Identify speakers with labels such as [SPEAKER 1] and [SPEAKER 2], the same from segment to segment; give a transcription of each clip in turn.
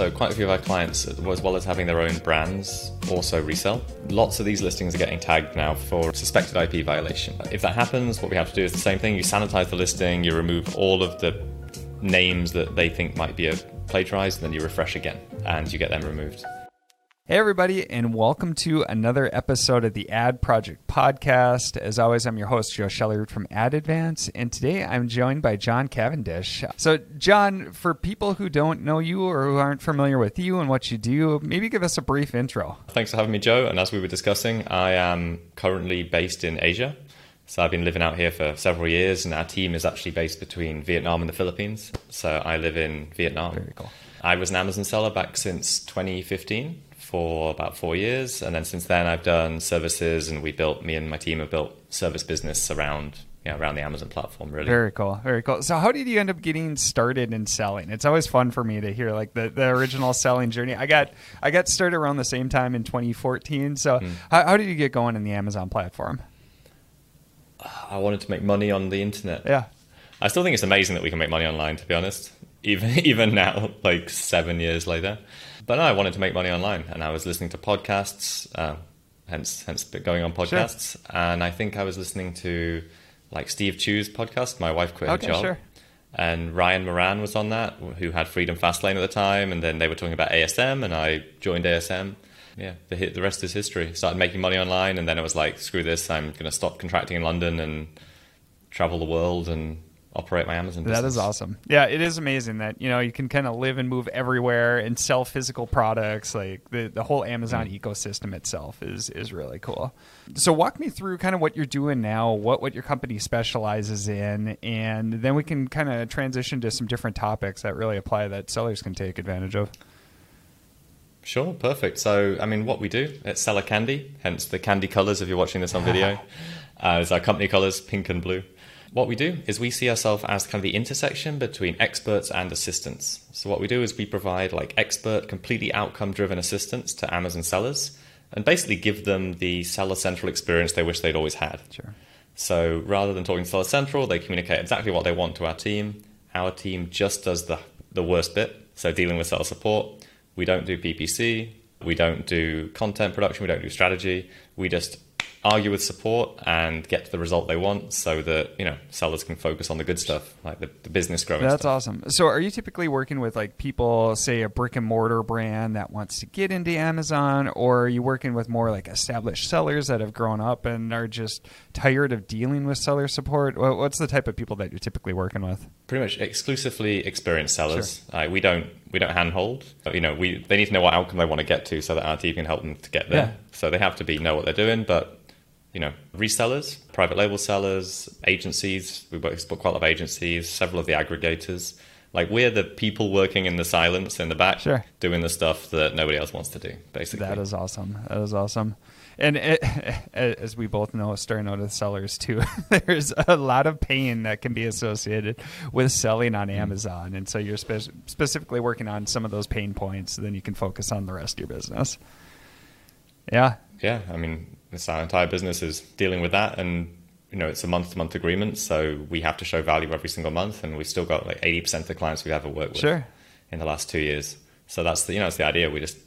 [SPEAKER 1] So quite a few of our clients, as well as having their own brands, also resell. Lots of these listings are getting tagged now for suspected IP violation. If that happens, what we have to do is the same thing. You sanitize the listing, you remove all of the names that they think might be a plagiarized, and then you refresh again, and you get them removed.
[SPEAKER 2] Hey, everybody, and welcome to another episode of the Ad Project Podcast. As always, I'm your host, Joe Scheller from Ad Advance, and today I'm joined by John Cavendish. So, John, for people who don't know you or who aren't familiar with you and what you do, maybe give us a brief intro.
[SPEAKER 1] Thanks for having me, Joe. And as we were discussing, I am currently based in Asia. So I've been living out here for several years, and our team is actually based between Vietnam and the Philippines. So I live in Vietnam.
[SPEAKER 2] Very cool.
[SPEAKER 1] I was an Amazon seller back since 2015 for about four years, and then since then I've done services, and we built me and my team have built service business around yeah, around the Amazon platform, really.
[SPEAKER 2] Very cool. Very cool. So, how did you end up getting started in selling? It's always fun for me to hear like the, the original selling journey. I got I got started around the same time in 2014. So, mm. how, how did you get going in the Amazon platform?
[SPEAKER 1] I wanted to make money on the internet.
[SPEAKER 2] Yeah.
[SPEAKER 1] I still think it's amazing that we can make money online. To be honest, even even now, like seven years later. But no, I wanted to make money online, and I was listening to podcasts, uh, hence hence going on podcasts. Sure. And I think I was listening to like Steve Chou's podcast. My wife quit
[SPEAKER 2] okay,
[SPEAKER 1] her job.
[SPEAKER 2] Sure.
[SPEAKER 1] And Ryan Moran was on that, who had Freedom Fastlane at the time, and then they were talking about ASM, and I joined ASM. Yeah, the the rest is history. Started making money online, and then it was like, screw this, I'm going to stop contracting in London and travel the world and operate my Amazon business.
[SPEAKER 2] That is awesome. Yeah, it is amazing that you know you can kind of live and move everywhere and sell physical products. Like the the whole Amazon mm. ecosystem itself is is really cool. So walk me through kind of what you're doing now, what what your company specializes in, and then we can kind of transition to some different topics that really apply that sellers can take advantage of.
[SPEAKER 1] Sure, perfect. So, I mean, what we do at Seller Candy, hence the candy colors if you're watching this on video, uh, is our company colors, pink and blue. What we do is we see ourselves as kind of the intersection between experts and assistants. So what we do is we provide like expert, completely outcome driven assistance to Amazon sellers and basically give them the seller central experience they wish they'd always had.
[SPEAKER 2] Sure.
[SPEAKER 1] So rather than talking to seller central, they communicate exactly what they want to our team. Our team just does the, the worst bit. So dealing with seller support. We don't do PPC. We don't do content production. We don't do strategy. We just argue with support and get to the result they want so that you know sellers can focus on the good stuff like the, the business growing
[SPEAKER 2] that's
[SPEAKER 1] stuff.
[SPEAKER 2] awesome so are you typically working with like people say a brick and mortar brand that wants to get into amazon or are you working with more like established sellers that have grown up and are just tired of dealing with seller support what's the type of people that you're typically working with
[SPEAKER 1] pretty much exclusively experienced sellers sure. uh, we don't we don't handhold you know we they need to know what outcome they want to get to so that our team can help them to get there yeah. so they have to be know what they're doing but you know, resellers, private label sellers, agencies. We work with quite a lot of agencies, several of the aggregators. Like we're the people working in the silence in the back,
[SPEAKER 2] sure.
[SPEAKER 1] doing the stuff that nobody else wants to do. Basically,
[SPEAKER 2] that is awesome. That is awesome. And it, as we both know, starting out as sellers too, there's a lot of pain that can be associated with selling on mm-hmm. Amazon. And so you're spe- specifically working on some of those pain points, so then you can focus on the rest of your business. Yeah.
[SPEAKER 1] Yeah. I mean, this our entire business is dealing with that and you know it's a month to month agreement so we have to show value every single month and we've still got like 80% of the clients we've ever worked with
[SPEAKER 2] sure.
[SPEAKER 1] in the last two years so that's the you know it's the idea we just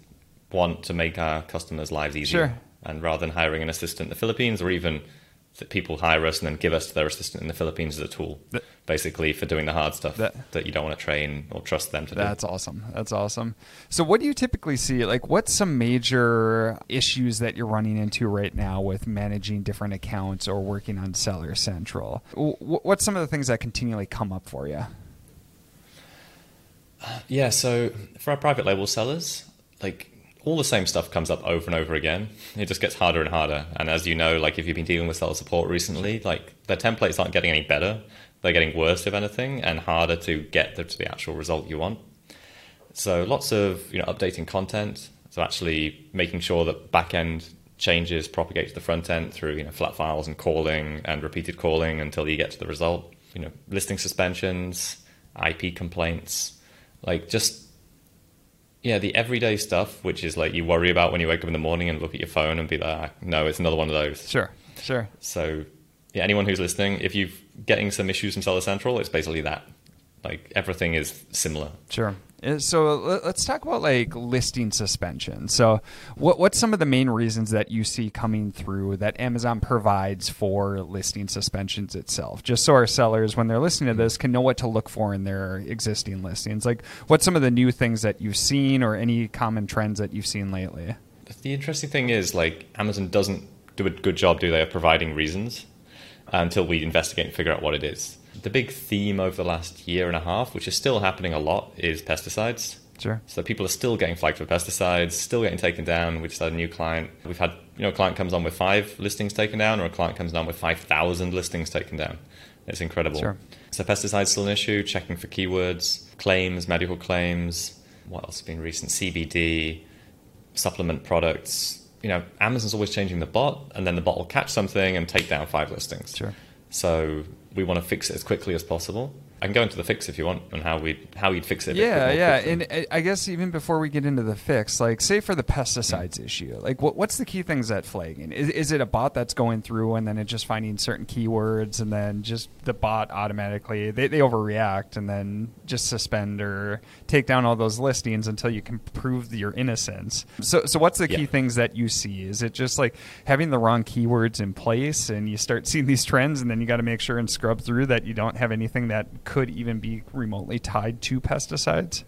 [SPEAKER 1] want to make our customers lives easier
[SPEAKER 2] sure.
[SPEAKER 1] and rather than hiring an assistant in the philippines or even that people hire us and then give us to their assistant in the Philippines as a tool, that, basically for doing the hard stuff that, that, you don't want to train or trust them to
[SPEAKER 2] that's do. That's awesome. That's awesome. So, what do you typically see? Like, what's some major issues that you're running into right now with managing different accounts or working on Seller Central? What's some of the things that continually come up for you?
[SPEAKER 1] Yeah, so for our private label sellers, like all the same stuff comes up over and over again. It just gets harder and harder. And as you know, like if you've been dealing with seller support recently, like their templates aren't getting any better. They're getting worse, if anything, and harder to get to the actual result you want. So lots of you know updating content. So actually making sure that backend changes propagate to the front end through you know flat files and calling and repeated calling until you get to the result. You know listing suspensions, IP complaints, like just yeah, the everyday stuff, which is like you worry about when you wake up in the morning and look at your phone and be like, ah, no, it's another one of those.
[SPEAKER 2] Sure, sure.
[SPEAKER 1] So, yeah, anyone who's listening, if you're getting some issues from Seller Central, it's basically that. Like everything is similar.
[SPEAKER 2] Sure. Uh, So let- let's talk about like listing suspension. So, what what's some of the main reasons that you see coming through that Amazon provides for listing suspensions itself? Just so our sellers, when they're listening to this, can know what to look for in their existing listings. Like, what's some of the new things that you've seen, or any common trends that you've seen lately?
[SPEAKER 1] The interesting thing is, like, Amazon doesn't do a good job, do they, of providing reasons until we investigate and figure out what it is. The big theme over the last year and a half, which is still happening a lot, is pesticides.
[SPEAKER 2] Sure.
[SPEAKER 1] So people are still getting flagged for pesticides, still getting taken down. We just had a new client. We've had, you know, a client comes on with five listings taken down, or a client comes on with 5,000 listings taken down. It's incredible.
[SPEAKER 2] Sure.
[SPEAKER 1] So pesticides still an issue, checking for keywords, claims, medical claims. What else has been recent? CBD, supplement products. You know, Amazon's always changing the bot, and then the bot will catch something and take down five listings.
[SPEAKER 2] Sure.
[SPEAKER 1] So we want to fix it as quickly as possible. I can go into the fix if you want, and how we how you'd fix it.
[SPEAKER 2] Yeah, yeah,
[SPEAKER 1] quickly.
[SPEAKER 2] and I- I guess even before we get into the fix, like say for the pesticides mm. issue, like what, what's the key things that flagging? Is, is it a bot that's going through and then it just finding certain keywords and then just the bot automatically they, they overreact and then just suspend or take down all those listings until you can prove your innocence. So so what's the key
[SPEAKER 1] Yeah.
[SPEAKER 2] things that you see? Is it just like having the wrong keywords in place and you start seeing these trends and then you got to make sure and scrub through that you don't have anything that could even be remotely tied to pesticides?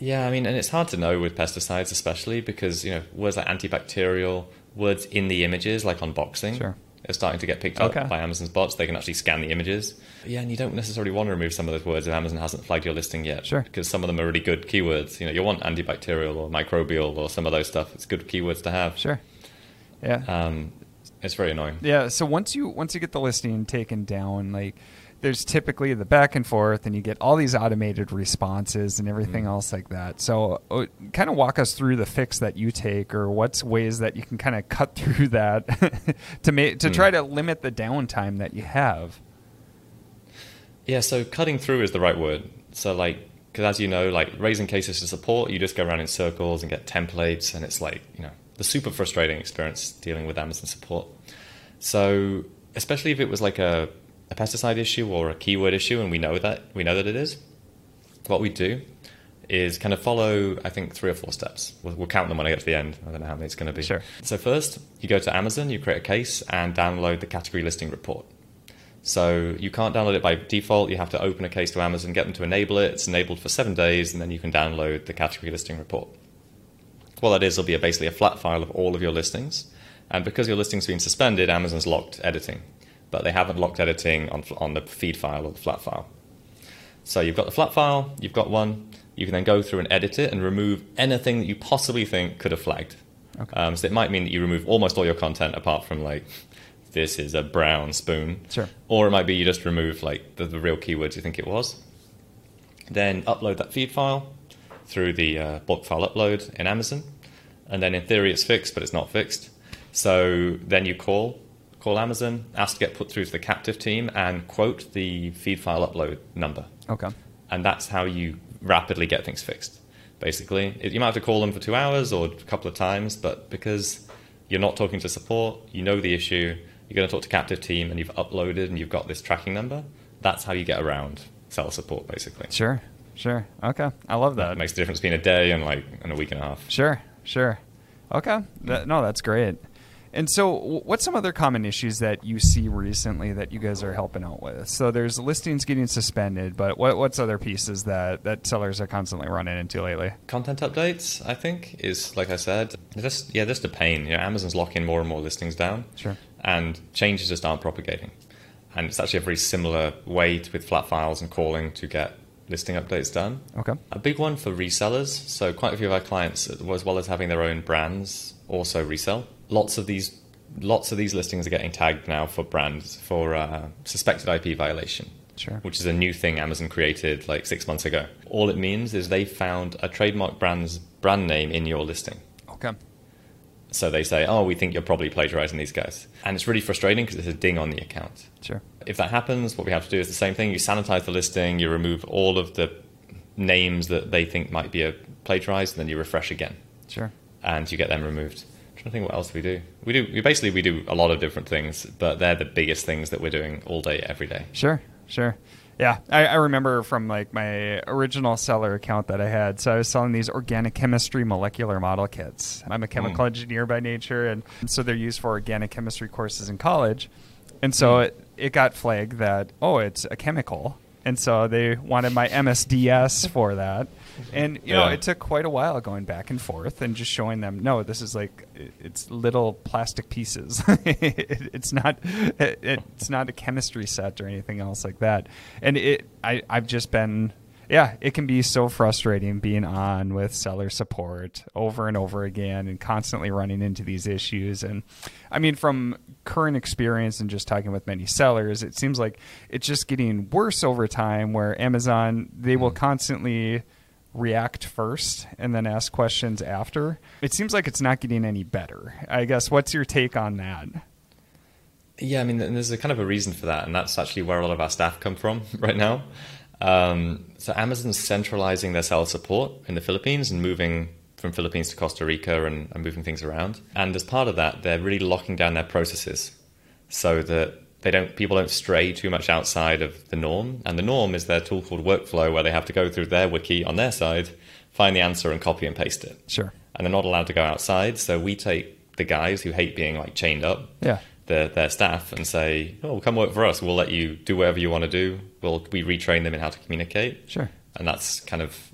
[SPEAKER 1] Yeah, I mean, and it's hard to know with pesticides, especially because you know words like antibacterial, words in the images, like unboxing,
[SPEAKER 2] Sure.
[SPEAKER 1] are starting to get picked up by Amazon's bots. They can actually scan the images. Yeah, and you don't necessarily want to remove some of those words if Amazon hasn't flagged your listing yet,
[SPEAKER 2] Sure.
[SPEAKER 1] Because some of them are really good keywords. You know, you want antibacterial or microbial or some of those stuff. It's good keywords to have.
[SPEAKER 2] Sure. Yeah.
[SPEAKER 1] Um, it's very annoying.
[SPEAKER 2] yeah. So once you once you get the listing taken down, like there's typically the back and forth, and you get all these automated responses and everything else like that. So, uh, kind of walk us through the fix that you take, or what's ways that you can kind of cut through that to make to try to limit the downtime that you have.
[SPEAKER 1] Yeah, so cutting through is the right word. So like, because as you know, like raising cases to support, you just go around in circles and get templates, and it's like you know the super frustrating experience dealing with Amazon support. So especially if it was like a, a pesticide issue or a keyword issue, and we know that we know that it is, what we do is kind of follow I think three or four steps. We'll, we'll count them when I get to the end. I don't know how many it's going to be.
[SPEAKER 2] Sure.
[SPEAKER 1] So first, you go to Amazon, you create a case, and download the category listing report. So you can't download it by default. You have to open a case to Amazon, get them to enable it. It's enabled for seven days, and then you can download the category listing report. What that is will be a, basically a flat file of all of your listings. And because your listing's been suspended, Amazon's locked editing, but they haven't locked editing on, on the feed file or the flat file. So you've got the flat file, you've got one. You can then go through and edit it and remove anything that you possibly think could have flagged.
[SPEAKER 2] Okay.
[SPEAKER 1] Um, so it might mean that you remove almost all your content apart from like this is a brown spoon.
[SPEAKER 2] Sure.
[SPEAKER 1] Or it might be you just remove like the, the real keywords you think it was. Then upload that feed file through the uh, bulk file upload in Amazon, and then in theory it's fixed, but it's not fixed. So then you call call Amazon, ask to get put through to the captive team, and quote the feed file upload number,
[SPEAKER 2] Okay.
[SPEAKER 1] and that's how you rapidly get things fixed. Basically, It- you might have to call them for two hours or a couple of times, but because you're not talking to support, you know the issue, you're going to talk to captive team, and you've uploaded and you've got this tracking number. That's how you get around cell support, basically.
[SPEAKER 2] Sure. Sure. Okay. I love that.
[SPEAKER 1] It makes the difference between a day and like and a week and a half.
[SPEAKER 2] Sure, sure. Okay. That, no, that's great. And so, w- what's some other common issues that you see recently that you guys are helping out with? So, there's listings getting suspended, but what, what's other pieces that, that sellers are constantly running into lately?
[SPEAKER 1] Content updates, I think, is like I said, just yeah, just a pain. You know, Amazon's locking more and more listings down,
[SPEAKER 2] Sure.
[SPEAKER 1] and changes just aren't propagating. And it's actually a very similar way to, with flat files and calling to get listing updates done.
[SPEAKER 2] Okay.
[SPEAKER 1] A big one for resellers. So quite a few of our clients, as well as having their own brands, also resell. Lots of these, lots of these listings are getting tagged now for brands for uh, suspected IP violation.
[SPEAKER 2] Sure.
[SPEAKER 1] Which is a new thing Amazon created like six months ago. All it means is they found a trademark brand's brand name in your listing.
[SPEAKER 2] Okay.
[SPEAKER 1] So they say, "Oh, we think you're probably plagiarizing these guys," and it's really frustrating because it's a ding on the account.
[SPEAKER 2] Sure.
[SPEAKER 1] If that happens, what we have to do is the same thing. You sanitize the listing, you remove all of the names that they think might be a plagiarized, and then you refresh again,
[SPEAKER 2] Sure.
[SPEAKER 1] and you get them removed. I'm trying to think what else we do. We do we basically we do a lot of different things, but they're the biggest things that we're doing all day, every day.
[SPEAKER 2] Sure. Sure. Yeah, I, I, remember from like my original seller account that I had. So I was selling these organic chemistry molecular model kits. I'm a chemical mm. engineer by nature, and so they're used for organic chemistry courses in college. And so mm. it, it got flagged that oh, it's a chemical, and so they wanted my MSDS for that. And you know, it took quite a while going back and forth and just showing them, no, this is like it's little plastic pieces. it's not it's not a chemistry set or anything else like that. And it I I've just been yeah, it can be so frustrating being on with seller support over and over again and constantly running into these issues. And I mean, from current experience and just talking with many sellers, it seems like it's just getting worse over time where Amazon, they will mm. constantly react first and then ask questions after. It seems like it's not getting any better. I guess what's your take on that?
[SPEAKER 1] Yeah, I mean, there's a kind of a reason for that, and that's actually where a lot of our staff come from right now. Um, so Amazon's centralizing their sales support in the Philippines and moving from Philippines to Costa Rica and, and moving things around. And as part of that, they're really locking down their processes so that they don't people don't stray too much outside of the norm. And the norm is their tool called Workflow, where they have to go through their wiki on their side, find the answer, and copy and paste it.
[SPEAKER 2] Sure.
[SPEAKER 1] And they're not allowed to go outside. So we take the guys who hate being like chained up.
[SPEAKER 2] Yeah.
[SPEAKER 1] Their, their staff and say, "Oh, come work for us. We'll let you do whatever you want to do. We'll we retrain them in how to communicate."
[SPEAKER 2] Sure.
[SPEAKER 1] And that's kind of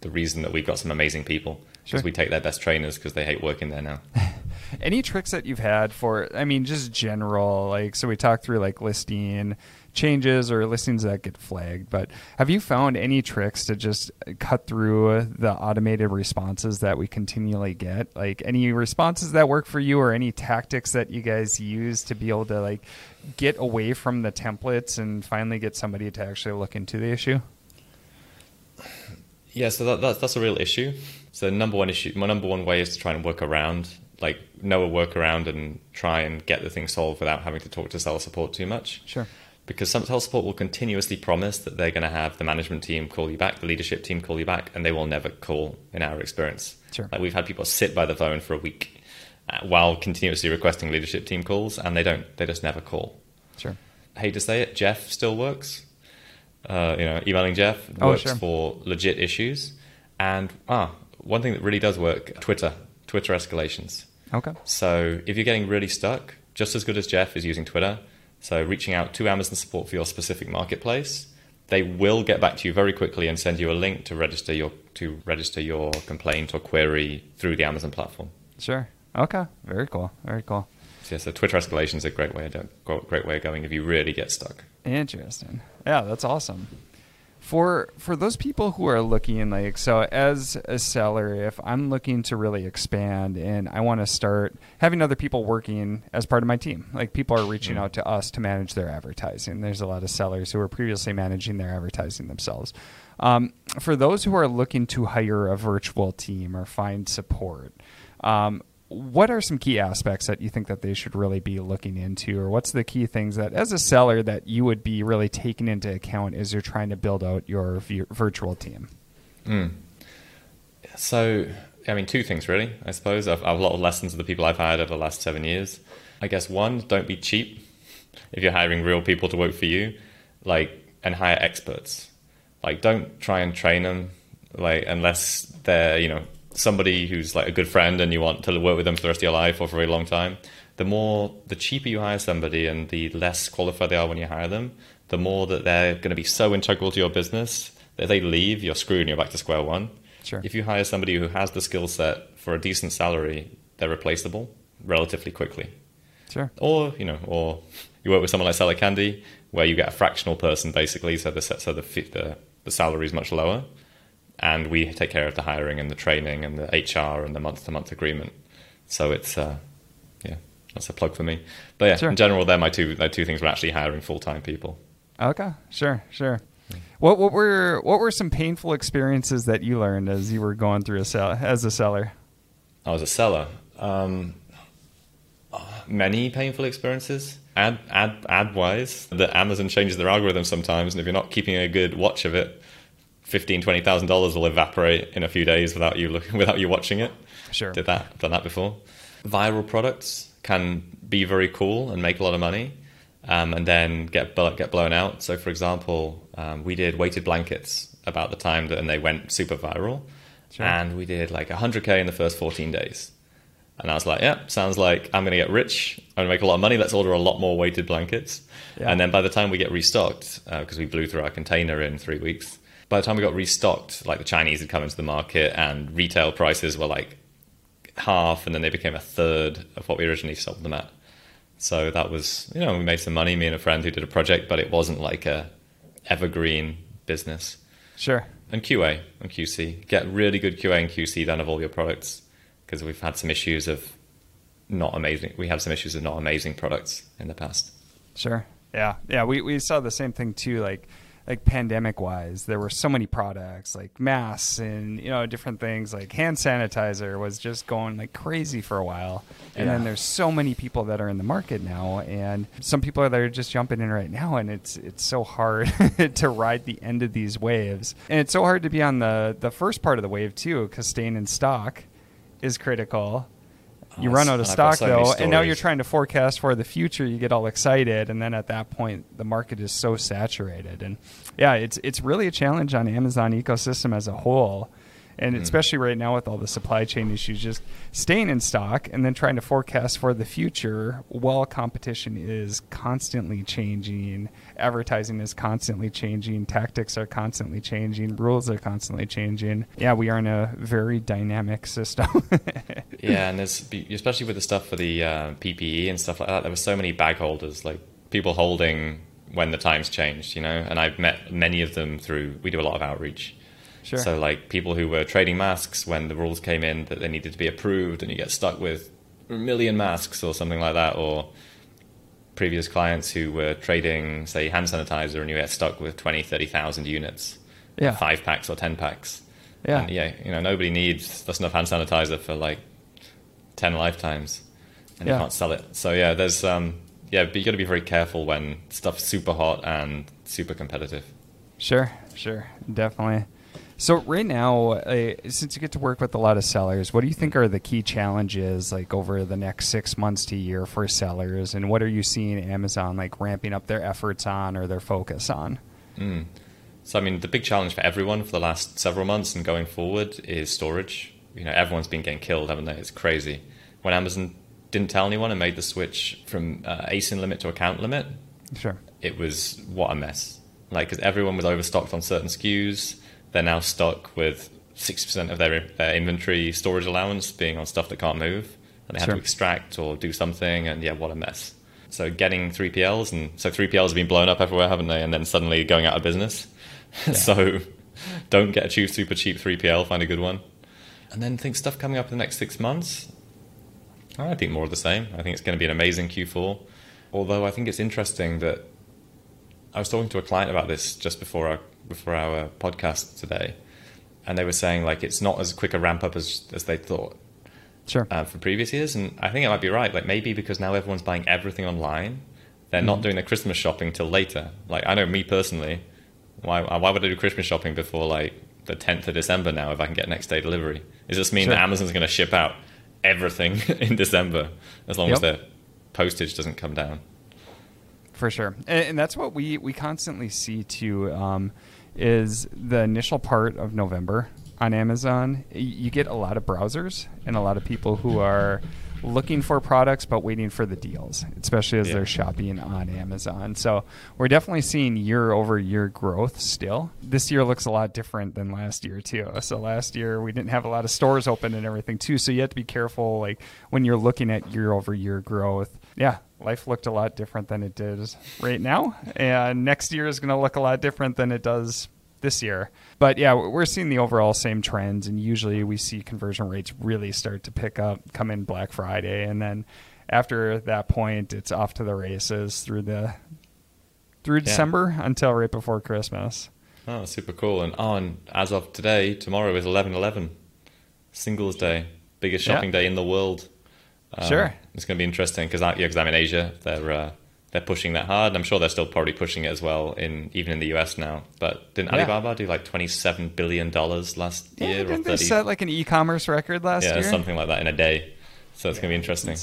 [SPEAKER 1] the reason that we've got some amazing people because sure. we take their best trainers because they hate working there now.
[SPEAKER 2] Any tricks that you've had for, I mean, just general, like, so we talked through like listing changes or listings that get flagged, but have you found any tricks to just cut through the automated responses that we continually get? Like, any responses that work for you or any tactics that you guys use to be able to, like, get away from the templates and finally get somebody to actually look into the issue?
[SPEAKER 1] Yeah, so that, that's, that's a real issue. So number one issue, my number one way is to try and work around like know a workaround and try and get the thing solved without having to talk to seller support too much.
[SPEAKER 2] Sure.
[SPEAKER 1] Because some seller support will continuously promise that they're going to have the management team call you back, the leadership team call you back, and they will never call in our experience.
[SPEAKER 2] Sure.
[SPEAKER 1] Like we've had people sit by the phone for a week uh, while continuously requesting leadership team calls, and they don't. They just never call.
[SPEAKER 2] Sure.
[SPEAKER 1] hate to say it, Jeff still works. Uh, you know, emailing Jeff oh, works sure. for legit issues. And ah, one thing that really does work: Twitter, Twitter escalations.
[SPEAKER 2] Okay.
[SPEAKER 1] So if you're getting really stuck, just as good as Jeff is using Twitter. So reaching out to Amazon support for your specific marketplace, they will get back to you very quickly and send you a link to register your to register your complaint or query through the Amazon platform.
[SPEAKER 2] Sure. Okay. Very cool. Very cool.
[SPEAKER 1] So, yeah, so Twitter escalation is a great way of great way of going if you really get stuck.
[SPEAKER 2] Interesting. Yeah, that's awesome for for those people who are looking like so as a seller if i'm looking to really expand and i want to start having other people working as part of my team like people are reaching out to us to manage their advertising. There's a lot of sellers who were previously managing their advertising themselves. Um, for those who are looking to hire a virtual team or find support um, what are some key aspects that you think that they should really be looking into? Or what's the key things that as a seller that you would be really taking into account as you're trying to build out your virtual team?
[SPEAKER 1] Mm. so i mean two things really i suppose. I've, I've a lot of lessons of the people i've hired over the last seven years. I guess one don't be cheap if you're hiring real people to work for you like and hire experts. Like don't try and train them like unless they're you know somebody who's like a good friend and you want to work with them for the rest of your life or for a very long time, the more, the cheaper you hire somebody and the less qualified they are when you hire them, the more that they're going to be so integral to your business that if they leave, you're screwed and you're back to square one.
[SPEAKER 2] Sure.
[SPEAKER 1] If you hire somebody who has the skill set for a decent salary, they're replaceable relatively quickly.
[SPEAKER 2] Sure.
[SPEAKER 1] Or, you know, or you work with someone like Seller Candy where you get a fractional person basically, so the, so the, the, the salary is much lower and we take care of the hiring and the training and the HR and the month to month agreement. So it's uh, yeah, that's a plug for me. But yeah, sure. in general, they're my two they're two things. We're actually hiring full time people.
[SPEAKER 2] Okay, sure, sure. What what were what were some painful experiences that you learned as you were going through a sell as a seller?
[SPEAKER 1] I was a seller. Um, many painful experiences. Ad ad ad wise, that Amazon changes their algorithm sometimes, and if you're not keeping a good watch of it, fifteen, twenty thousand dollars will evaporate in a few days without you looking without you watching it.
[SPEAKER 2] Sure,
[SPEAKER 1] did that, done that before. Viral products can be very cool and make a lot of money, um, and then get get blown out. So, for example, um, we did weighted blankets about the time that, and they went super viral, sure. and we did like 100k in the first 14 days. And I was like, yeah, sounds like I'm going to get rich. I'm going to make a lot of money. Let's order a lot more weighted blankets. Yeah. And then by the time we get restocked, because uh, we blew through our container in three weeks, by the time we got restocked, like the Chinese had come into the market and retail prices were like half, and then they became a third of what we originally sold them at. So that was, you know, we made some money, me and a friend who did a project, but it wasn't like a evergreen business.
[SPEAKER 2] Sure.
[SPEAKER 1] And QA and QC. Get really good QA and QC done of all your products because we've had some issues of not amazing. We have some issues of not amazing products in the past.
[SPEAKER 2] Sure. Yeah. Yeah. We, we saw the same thing too. Like, like pandemic wise, there were so many products like masks and you know different things like hand sanitizer was just going like crazy for a while. And yeah. then there's so many people that are in the market now, and some people that are just jumping in right now, and it's it's so hard to ride the end of these waves, and it's so hard to be on the the first part of the wave too, because staying in stock is critical you run out of stock so though, and now you're trying to forecast for the future. You get all excited, and then at that point, the market is so saturated. And yeah, it's it's really a challenge on Amazon ecosystem as a whole and mm especially right now with all the supply chain issues just staying in stock and then trying to forecast for the future while competition is constantly changing advertising is constantly changing tactics are constantly changing rules are constantly changing. Yeah we are in a very dynamic system.
[SPEAKER 1] Yeah and there's especially with the stuff for the uh, ppe and stuff like that there were so many bag holders like people holding when the times changed you know? And i've met many of them through we do a lot of outreach Sure. So like people who were trading masks when the rules came in that they needed to be approved, and you get stuck with a million masks or something like that, or previous clients who were trading, say, hand sanitizer, and you get stuck with 20, 30,000 units, yeah. five packs or 10 packs. Yeah. And yeah, you know, nobody needs that's enough hand sanitizer for like 10 lifetimes, and yeah. you can't sell it. So yeah, there's, um, yeah, but you got to be very careful when stuff's super hot and super competitive.
[SPEAKER 2] Sure, sure, definitely. So right now, uh, since you get to work with a lot of sellers, what do you think are the key challenges like over the next six months to year for sellers, and what are you seeing Amazon like ramping up their efforts on or their focus on?
[SPEAKER 1] Mm. So I mean, the big challenge for everyone for the last several months and going forward is storage. You know, everyone's been getting killed, haven't they? It's crazy. When Amazon didn't tell anyone and made the switch from uh, ASIN limit to account limit,
[SPEAKER 2] sure,
[SPEAKER 1] it was what a mess. Like, because everyone was overstocked on certain SKUs they're now stuck with 60% of their, their inventory storage allowance being on stuff that can't move. And they have sure. to extract or do something. And yeah, what a mess. So getting 3PLs, and so 3PLs have been blown up everywhere, haven't they? And then suddenly going out of business. Yeah. so don't get a cheap, super cheap 3PL, find a good one. And then think stuff coming up in the next six months. I think more of the same. I think it's going to be an amazing Q4. Although I think it's interesting that I was talking to a client about this just before our for our podcast today, and they were saying like it's not as quick a ramp up as as they thought.
[SPEAKER 2] Sure.
[SPEAKER 1] Uh, from previous years, and I think it might be right. Like maybe because now everyone's buying everything online, they're mm. not mm-hmm. doing their Christmas shopping till later. Like I know me personally, why why would I do Christmas shopping before like the 10th of December now if I can get next day delivery? Does this mean sure. that Amazon's going to ship out everything in December as long yep. as their postage doesn't come down?
[SPEAKER 2] For sure, and, and that's what we we constantly see too. Um, is the initial part of November on Amazon. You get a lot of browsers and a lot of people who are looking for products but waiting for the deals, especially as yeah. they're shopping on Amazon. So we're definitely seeing year over year growth still. This year looks a lot different than last year too. So last year we didn't have a lot of stores open and everything too. So you have to be careful like when you're looking at year over year growth. Yeah, life looked a lot different than it did right now. And next year is going to look a lot different than it does this year. But yeah, we're seeing the overall same trends. And usually we see conversion rates really start to pick up come in Black Friday. And then after that point, it's off to the races through the through yeah. December until right before Christmas.
[SPEAKER 1] Oh, super cool. And on oh, as of today, tomorrow is 11 11, Singles Day, biggest shopping yeah. day in the world.
[SPEAKER 2] Uh, sure.
[SPEAKER 1] It's going to be interesting because yeah, because I'm in Asia. They're uh, they're pushing that hard. I'm sure they're still probably pushing it as well in even in the US now. But didn't yeah. Alibaba do like 27 billion dollars last
[SPEAKER 2] yeah,
[SPEAKER 1] year?
[SPEAKER 2] Didn't they set like an e-commerce record last
[SPEAKER 1] yeah,
[SPEAKER 2] year?
[SPEAKER 1] something like that in a day. So it's going to be interesting.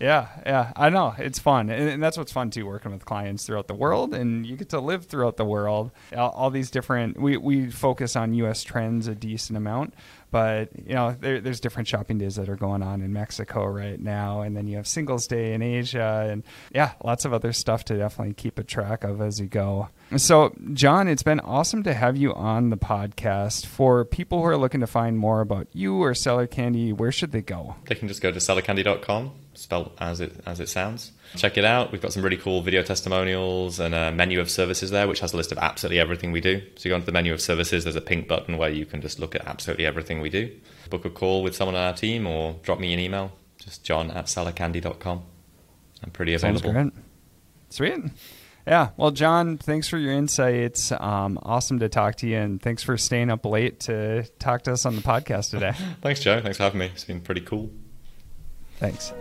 [SPEAKER 2] Yeah, yeah, I know it's fun, and, and, that's what's fun too, working with clients throughout the world, and you get to live throughout the world. All, all these different, we we focus on U.S. trends a decent amount, but you know, there, there's different shopping days that are going on in Mexico right now, and then you have Singles Day in Asia, and yeah, lots of other stuff to definitely keep a track of as you go. So, John, it's been awesome to have you on the podcast. For people who are looking to find more about you or Seller Candy, where should they go?
[SPEAKER 1] They can just go to sellercandy.com, spelled as it as it sounds. Check it out. We've got some really cool video testimonials and a menu of services there, which has a list of absolutely everything we do. So you go into the menu of services, there's a pink button where you can just look at absolutely everything we do. Book a call with someone on our team or drop me an email, just john at sellercandy.com. I'm pretty available.
[SPEAKER 2] Sounds great. Sweet. Yeah. Well, John, thanks for your insights. Um, awesome to talk to you, and thanks for staying up late to talk to us on the podcast today.
[SPEAKER 1] thanks, Joe. Thanks for having me. It's been pretty cool.
[SPEAKER 2] Thanks.